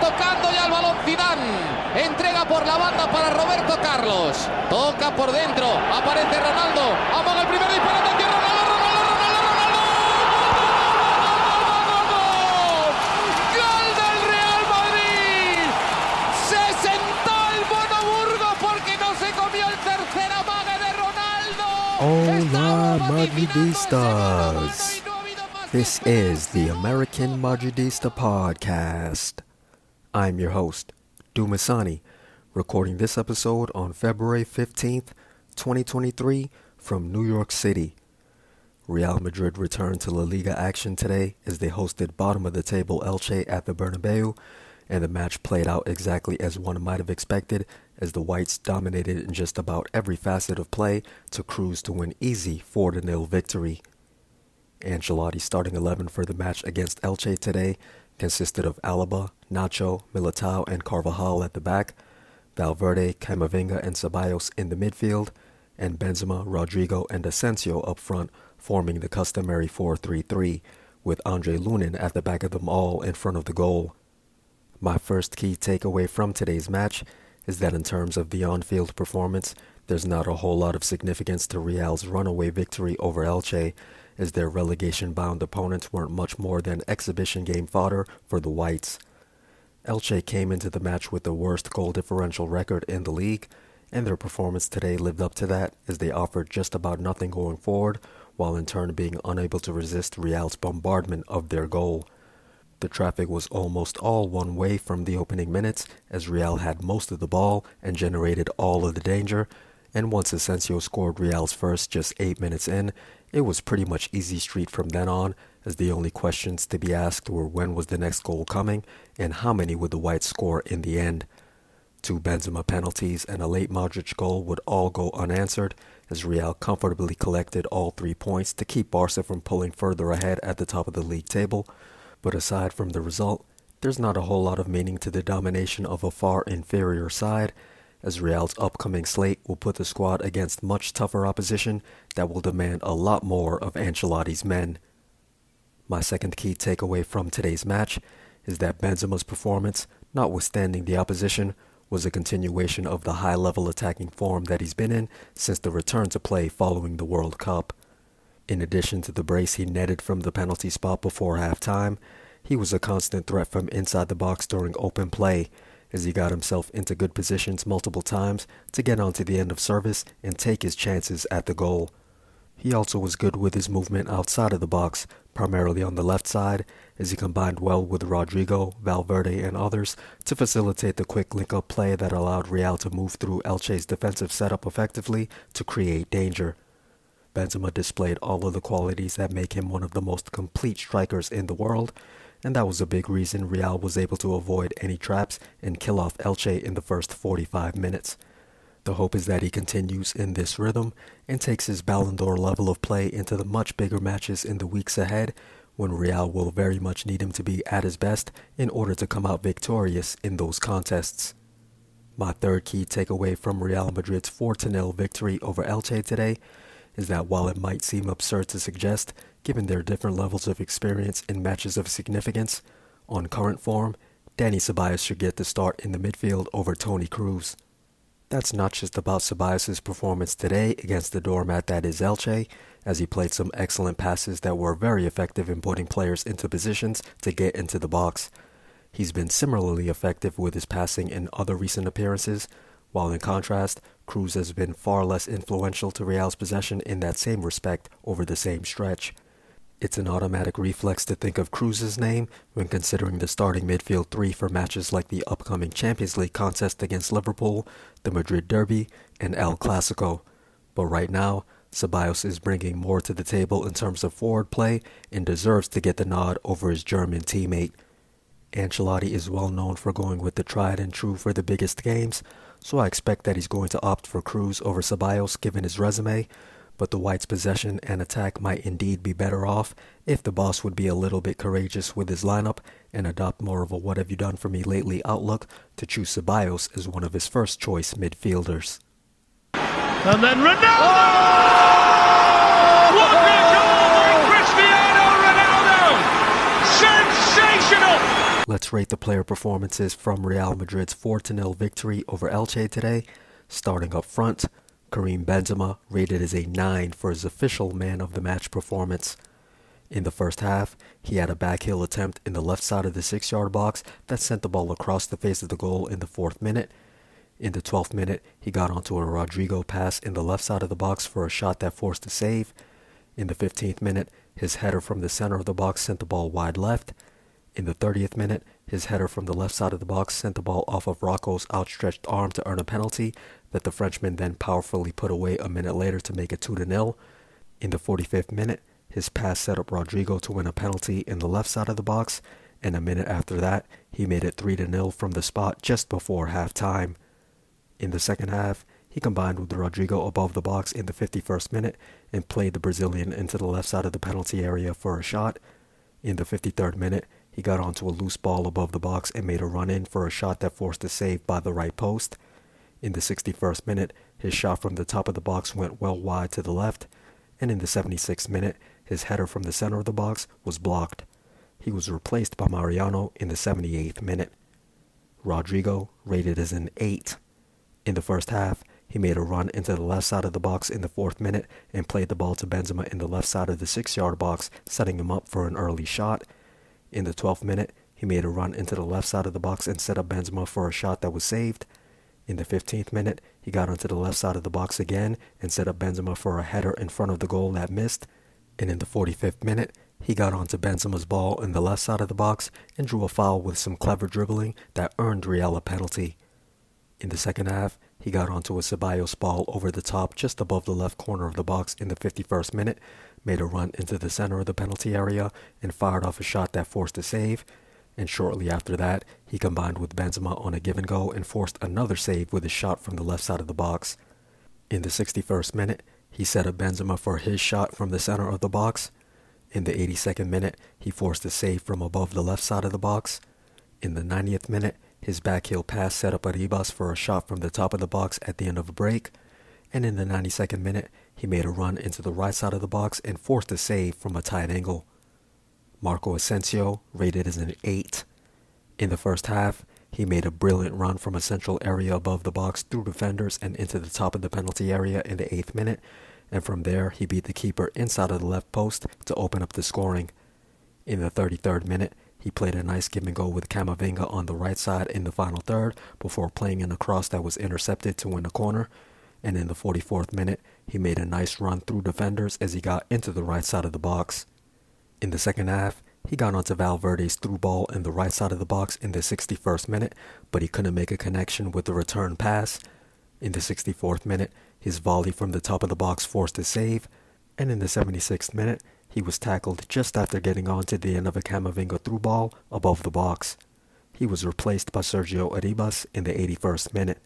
tocando ya el balón Zidane. Entrega por la banda para Roberto Carlos. Toca por dentro. Aparece Ronaldo. Amaga el primer disparo. Atención, Ronaldo. Hola Madridistas! This is the American Madridista Podcast. I'm your host, Dumisani, recording this episode on February 15th, 2023, from New York City. Real Madrid returned to La Liga action today as they hosted bottom of the table Elche at the Bernabeu, and the match played out exactly as one might have expected as the Whites dominated in just about every facet of play to cruise to an easy 4 0 victory. Ancelotti's starting 11 for the match against Elche today consisted of Alaba, Nacho, Militao, and Carvajal at the back, Valverde, Camavinga, and Ceballos in the midfield, and Benzema, Rodrygo, and Asensio up front, forming the customary 4-3-3, with Andre Lunin at the back of them all in front of the goal. My first key takeaway from today's match is that in terms of the on-field performance, there's not a whole lot of significance to Real's runaway victory over Elche, as their relegation-bound opponents weren't much more than exhibition game fodder for the Whites. Elche came into the match with the worst goal differential record in the league, and their performance today lived up to that as they offered just about nothing going forward, while in turn being unable to resist Real's bombardment of their goal. The traffic was almost all one way from the opening minutes, as Real had most of the ball and generated all of the danger, and once Asensio scored Real's first just eight minutes in, it was pretty much easy street from then on, as the only questions to be asked were when was the next goal coming and how many would the Whites score in the end. Two Benzema penalties and a late Modric goal would all go unanswered, as Real comfortably collected all three points to keep Barca from pulling further ahead at the top of the league table. But aside from the result, there's not a whole lot of meaning to the domination of a far inferior side, as Real's upcoming slate will put the squad against much tougher opposition that will demand a lot more of Ancelotti's men. My second key takeaway from today's match is that Benzema's performance, notwithstanding the opposition, was a continuation of the high level attacking form that he's been in since the return to play following the World Cup. In addition to the brace he netted from the penalty spot before halftime, he was a constant threat from inside the box during open play, as he got himself into good positions multiple times to get onto the end of service and take his chances at the goal. He also was good with his movement outside of the box, primarily on the left side, as he combined well with Rodrygo, Valverde, and others to facilitate the quick link up play that allowed Real to move through Elche's defensive setup effectively to create danger. Benzema displayed all of the qualities that make him one of the most complete strikers in the world, and that was a big reason Real was able to avoid any traps and kill off Elche in the first 45 minutes. The hope is that he continues in this rhythm and takes his Ballon d'Or level of play into the much bigger matches in the weeks ahead when Real will very much need him to be at his best in order to come out victorious in those contests. My third key takeaway from Real Madrid's 4 0 victory over Elche today is that while it might seem absurd to suggest, given their different levels of experience in matches of significance, on current form, Dani Ceballos should get the start in the midfield over Toni Kroos. That's not just about Ceballos' performance today against the doormat that is Elche, as he played some excellent passes that were very effective in putting players into positions to get into the box. He's been similarly effective with his passing in other recent appearances, while in contrast, Kroos has been far less influential to Real's possession in that same respect over the same stretch. It's an automatic reflex to think of Kroos's name when considering the starting midfield three for matches like the upcoming Champions League contest against Liverpool, the Madrid Derby, and El Clasico. But right now, Ceballos is bringing more to the table in terms of forward play and deserves to get the nod over his German teammate. Ancelotti is well known for going with the tried and true for the biggest games, so I expect that he's going to opt for Kroos over Ceballos given his resume, but the Whites' possession and attack might indeed be better off if the boss would be a little bit courageous with his lineup and adopt more of a what have you done for me lately outlook to choose Ceballos as one of his first choice midfielders. And then Ronaldo! What a goal by Cristiano Ronaldo! Sensational! Let's let's rate the player performances from Real Madrid's 4 0 victory over Elche today. Starting up front, Karim Benzema rated as a 9 for his official man of the match performance. In the first half, he had a backheel attempt in the left side of the 6 yard box that sent the ball across the face of the goal in the 4th minute. In the 12th minute, he got onto a Rodrygo pass in the left side of the box for a shot that forced a save. In the 15th minute, his header from the center of the box sent the ball wide left. In the 30th minute, his header from the left side of the box sent the ball off of Roco's outstretched arm to earn a penalty that the Frenchman then powerfully put away a minute later to make it 2 0. In the 45th minute, his pass set up Rodrygo to win a penalty in the left side of the box, and a minute after that, he made it 3 0 from the spot just before half time. In the second half, he combined with Rodrygo above the box in the 51st minute and played the Brazilian into the left side of the penalty area for a shot. In the 53rd minute, he got onto a loose ball above the box and made a run in for a shot that forced a save by the right post. In the 61st minute, his shot from the top of the box went well wide to the left, and in the 76th minute, his header from the center of the box was blocked. He was replaced by Mariano in the 78th minute. Rodrygo rated as an 8. In the first half, he made a run into the left side of the box in the fourth minute and played the ball to Benzema in the left side of the six yard box, setting him up for an early shot. In the 12th minute, he made a run into the left side of the box and set up Benzema for a shot that was saved. In the 15th minute, he got onto the left side of the box again and set up Benzema for a header in front of the goal that missed. And in the 45th minute, he got onto Benzema's ball in the left side of the box and drew a foul with some clever dribbling that earned Real a penalty. In the second half, he got onto a Ceballos ball over the top just above the left corner of the box in the 51st minute, made a run into the center of the penalty area, and fired off a shot that forced a save. And shortly after that, he combined with Benzema on a give and go and forced another save with a shot from the left side of the box. In the 61st minute, he set up Benzema for his shot from the center of the box. In the 82nd minute, he forced a save from above the left side of the box. In the 90th minute, his backheel pass set up Arribas for a shot from the top of the box at the end of a break, and in the 92nd minute, he made a run into the right side of the box and forced a save from a tight angle. Marco Asensio rated as an 8. In the first half, he made a brilliant run from a central area above the box through defenders and into the top of the penalty area in the 8th minute, and from there he beat the keeper inside of the left post to open up the scoring. In the 33rd minute, he played a nice give and go with Camavinga on the right side in the final third before playing in a cross that was intercepted to win a corner. And in the 44th minute, he made a nice run through defenders as he got into the right side of the box. In the second half, he got onto Valverde's through ball in the right side of the box in the 61st minute, but he couldn't make a connection with the return pass. In the 64th minute, his volley from the top of the box forced a save, and in the 76th minute, he was tackled just after getting onto the end of a Camavinga through ball above the box. He was replaced by Sergio Arribas in the 81st minute.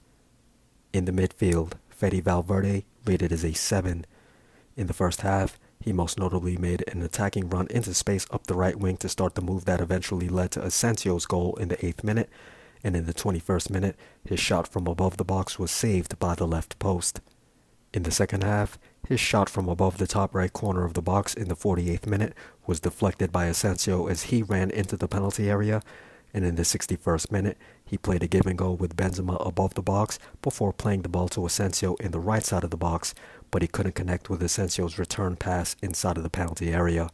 In the midfield, Fede Valverde rated as a 7. In the first half, he most notably made an attacking run into space up the right wing to start the move that eventually led to Asensio's goal in the 8th minute, and in the 21st minute, his shot from above the box was saved by the left post. In the second half, his shot from above the top right corner of the box in the 48th minute was deflected by Asensio as he ran into the penalty area, and in the 61st minute, he played a give and go with Benzema above the box before playing the ball to Asensio in the right side of the box, but he couldn't connect with Asensio's return pass inside of the penalty area.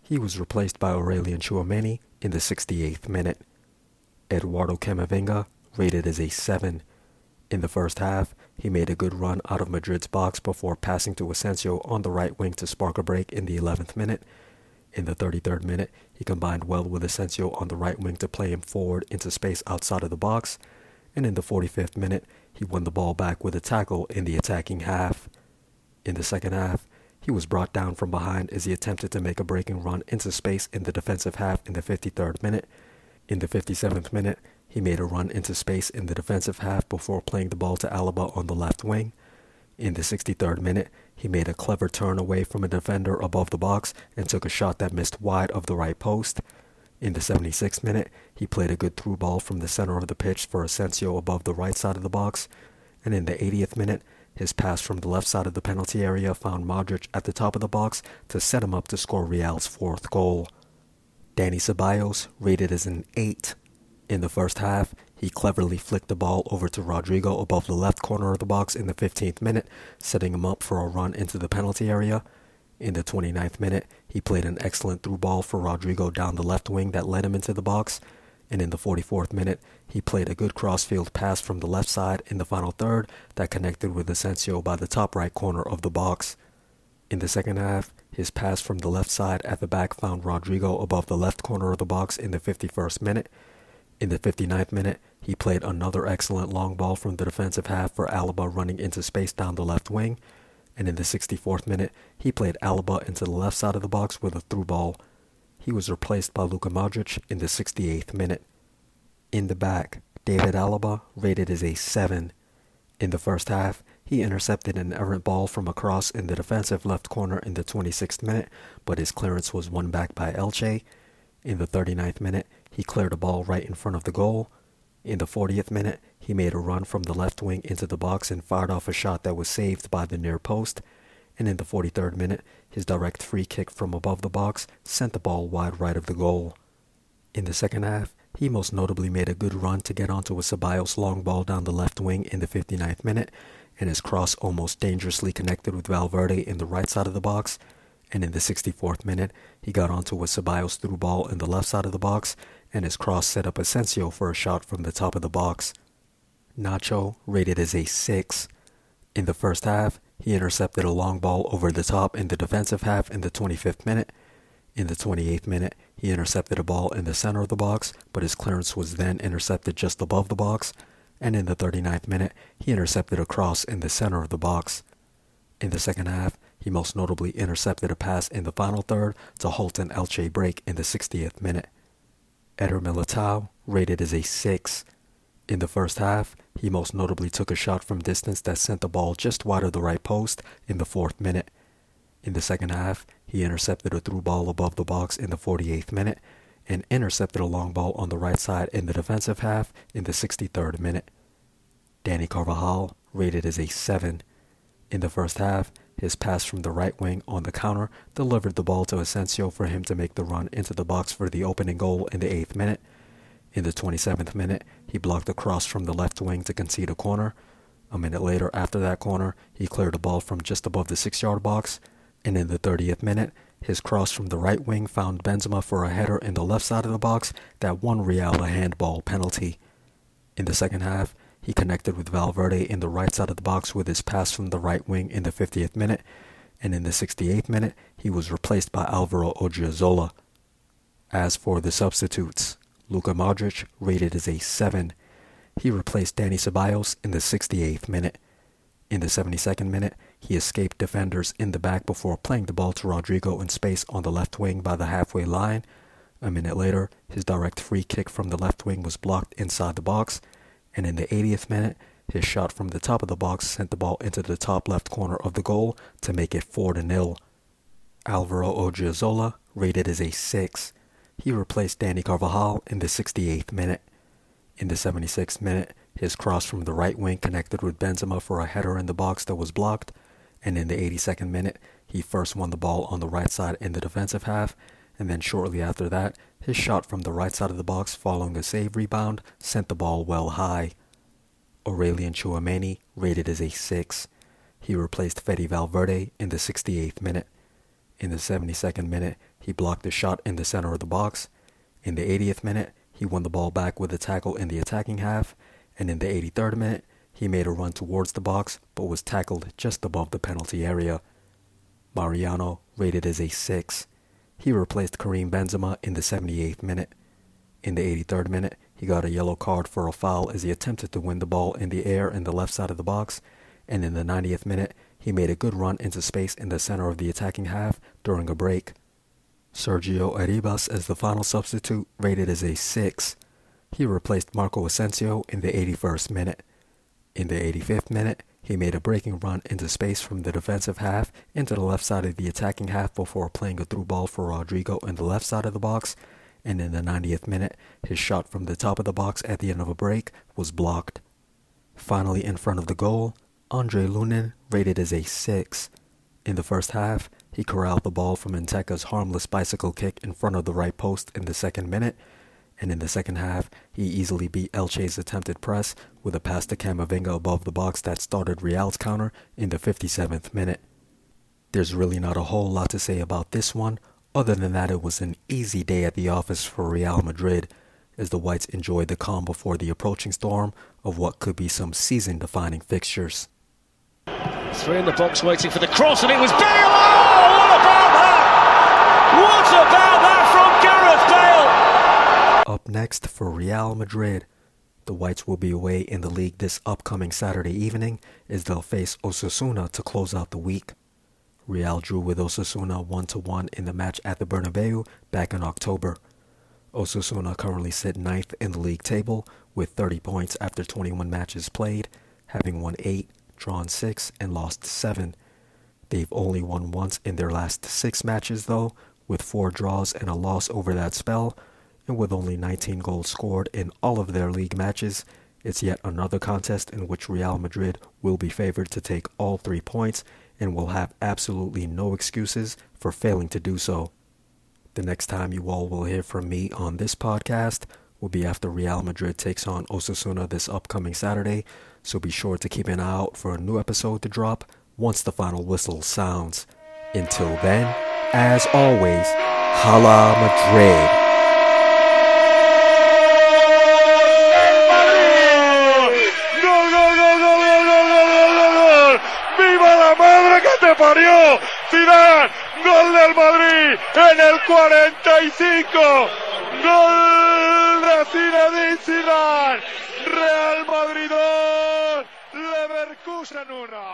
He was replaced by Aurelien Tchouameni in the 68th minute. Eduardo Camavinga rated as a 7. In the first half, he made a good run out of Madrid's box before passing to Asensio on the right wing to spark a break in the 11th minute. In the 33rd minute, he combined well with Asensio on the right wing to play him forward into space outside of the box, and in the 45th minute, he won the ball back with a tackle in the attacking half. In the second half, he was brought down from behind as he attempted to make a breaking run into space in the defensive half in the 53rd minute. In the 57th minute, he made a run into space in the defensive half before playing the ball to Alaba on the left wing. In the 63rd minute, he made a clever turn away from a defender above the box and took a shot that missed wide of the right post. In the 76th minute, he played a good through ball from the center of the pitch for Asensio above the right side of the box. And in the 80th minute, his pass from the left side of the penalty area found Modric at the top of the box to set him up to score Real's fourth goal. Dani Ceballos rated as an 8 In the first half, he cleverly flicked the ball over to Rodrygo above the left corner of the box in the 15th minute, setting him up for a run into the penalty area. In the 29th minute, he played an excellent through ball for Rodrygo down the left wing that led him into the box. And in the 44th minute, he played a good crossfield pass from the left side in the final third that connected with Asensio by the top right corner of the box. In the second half, his pass from the left side at the back found Rodrygo above the left corner of the box in the 51st minute. In the 59th minute, he played another excellent long ball from the defensive half for Alaba running into space down the left wing. And in the 64th minute, he played Alaba into the left side of the box with a through ball. He was replaced by Luka Modric in the 68th minute. In the back, David Alaba rated as a 7. In the first half, he intercepted an errant ball from a cross in the defensive left corner in the 26th minute, but his clearance was won back by Elche. In the 39th minute, he cleared a ball right in front of the goal. In the 40th minute, he made a run from the left wing into the box and fired off a shot that was saved by the near post. And in the 43rd minute, his direct free kick from above the box sent the ball wide right of the goal. In the second half, he most notably made a good run to get onto a Ceballos long ball down the left wing in the 59th minute, and his cross almost dangerously connected with Valverde in the right side of the box. And in the 64th minute, he got onto a Ceballos through ball in the left side of the box and his cross set up Asensio for a shot from the top of the box. Nacho rated as a 6. In the first half, he intercepted a long ball over the top in the defensive half in the 25th minute. In the 28th minute, he intercepted a ball in the center of the box, but his clearance was then intercepted just above the box. And in the 39th minute, he intercepted a cross in the center of the box. In the second half, he most notably intercepted a pass in the final third to halt an Elche break in the 60th minute. Eder Militao rated as a 6. In the first half, he most notably took a shot from distance that sent the ball just wide of the right post in the fourth minute. In the second half, he intercepted a through ball above the box in the 48th minute and intercepted a long ball on the right side in the defensive half in the 63rd minute. Dani Carvajal rated as a 7. In the first half, his pass from the right wing on the counter delivered the ball to Asensio for him to make the run into the box for the opening goal in the 8th minute. In the 27th minute, he blocked a cross from the left wing to concede a corner. A minute later, after that corner, he cleared a ball from just above the 6 yard box. And in the 30th minute, his cross from the right wing found Benzema for a header in the left side of the box that won Real a handball penalty. In the second half, he connected with Valverde in the right side of the box with his pass from the right wing in the 50th minute, and in the 68th minute, he was replaced by Alvaro Odriozola. As for the substitutes, Luka Modric rated as a 7. He replaced Dani Ceballos in the 68th minute. In the 72nd minute, he escaped defenders in the back before playing the ball to Rodrygo in space on the left wing by the halfway line. A minute later, his direct free kick from the left wing was blocked inside the box, and in the 80th minute, his shot from the top of the box sent the ball into the top left corner of the goal to make it 4 0. Alvaro Odriozola rated as a 6. He replaced Dani Carvajal in the 68th minute. In the 76th minute, his cross from the right wing connected with Benzema for a header in the box that was blocked, and in the 82nd minute, he first won the ball on the right side in the defensive half, and then shortly after that, his shot from the right side of the box following a save rebound sent the ball well high. Aurelien Tchouameni rated as a 6. He replaced Fede Valverde in the 68th minute. In the 72nd minute, he blocked a shot in the center of the box. In the 80th minute, he won the ball back with a tackle in the attacking half, and in the 83rd minute, he made a run towards the box but was tackled just above the penalty area. Mariano rated as a 6. He replaced Karim Benzema in the 78th minute. In the 83rd minute, he got a yellow card for a foul as he attempted to win the ball in the air in the left side of the box, and in the 90th minute, he made a good run into space in the center of the attacking half during a break. Sergio Arribas as the final substitute rated as a 6. He replaced Marco Asensio in the 81st minute. In the 85th minute, he made a breaking run into space from the defensive half into the left side of the attacking half before playing a through ball for Rodrygo in the left side of the box, and in the 90th minute, his shot from the top of the box at the end of a break was blocked. Finally, in front of the goal, Andre Lunin rated as a 6. In the first half, he corralled the ball from Nteca's harmless bicycle kick in front of the right post in the second minute. and in the second half, he easily beat Elche's attempted press with a pass to Camavinga above the box that started Real's counter in the 57th minute. There's really not a whole lot to say about this one, other than that it was an easy day at the office for Real Madrid, as the Whites enjoyed the calm before the approaching storm of what could be some season-defining fixtures. Three in the box waiting for the cross, and it was Bale! Oh, what about that? What about that from Gareth Bale? Up next for Real Madrid, the Whites will be away in the league this upcoming Saturday evening as they'll face Osasuna to close out the week. Real drew with Osasuna 1-1 in the match at the Bernabeu back in October. Osasuna currently sit ninth in the league table with 30 points after 21 matches played, having won 8, drawn 6, and lost 7. They've only won once in their last 6 matches though, with 4 draws and a loss over that spell, and with only 19 goals scored in all of their league matches, it's yet another contest in which Real Madrid will be favored to take all three points and will have absolutely no excuses for failing to do so. The next time you all will hear from me on this podcast will be after Real Madrid takes on Osasuna this upcoming Saturday, so be sure to keep an eye out for a new episode to drop once the final whistle sounds. Until then, as always, Hala Madrid! parió! Zidane, gol del Madrid en el 45. Gol Real Madrid 2, Leverkusen 1.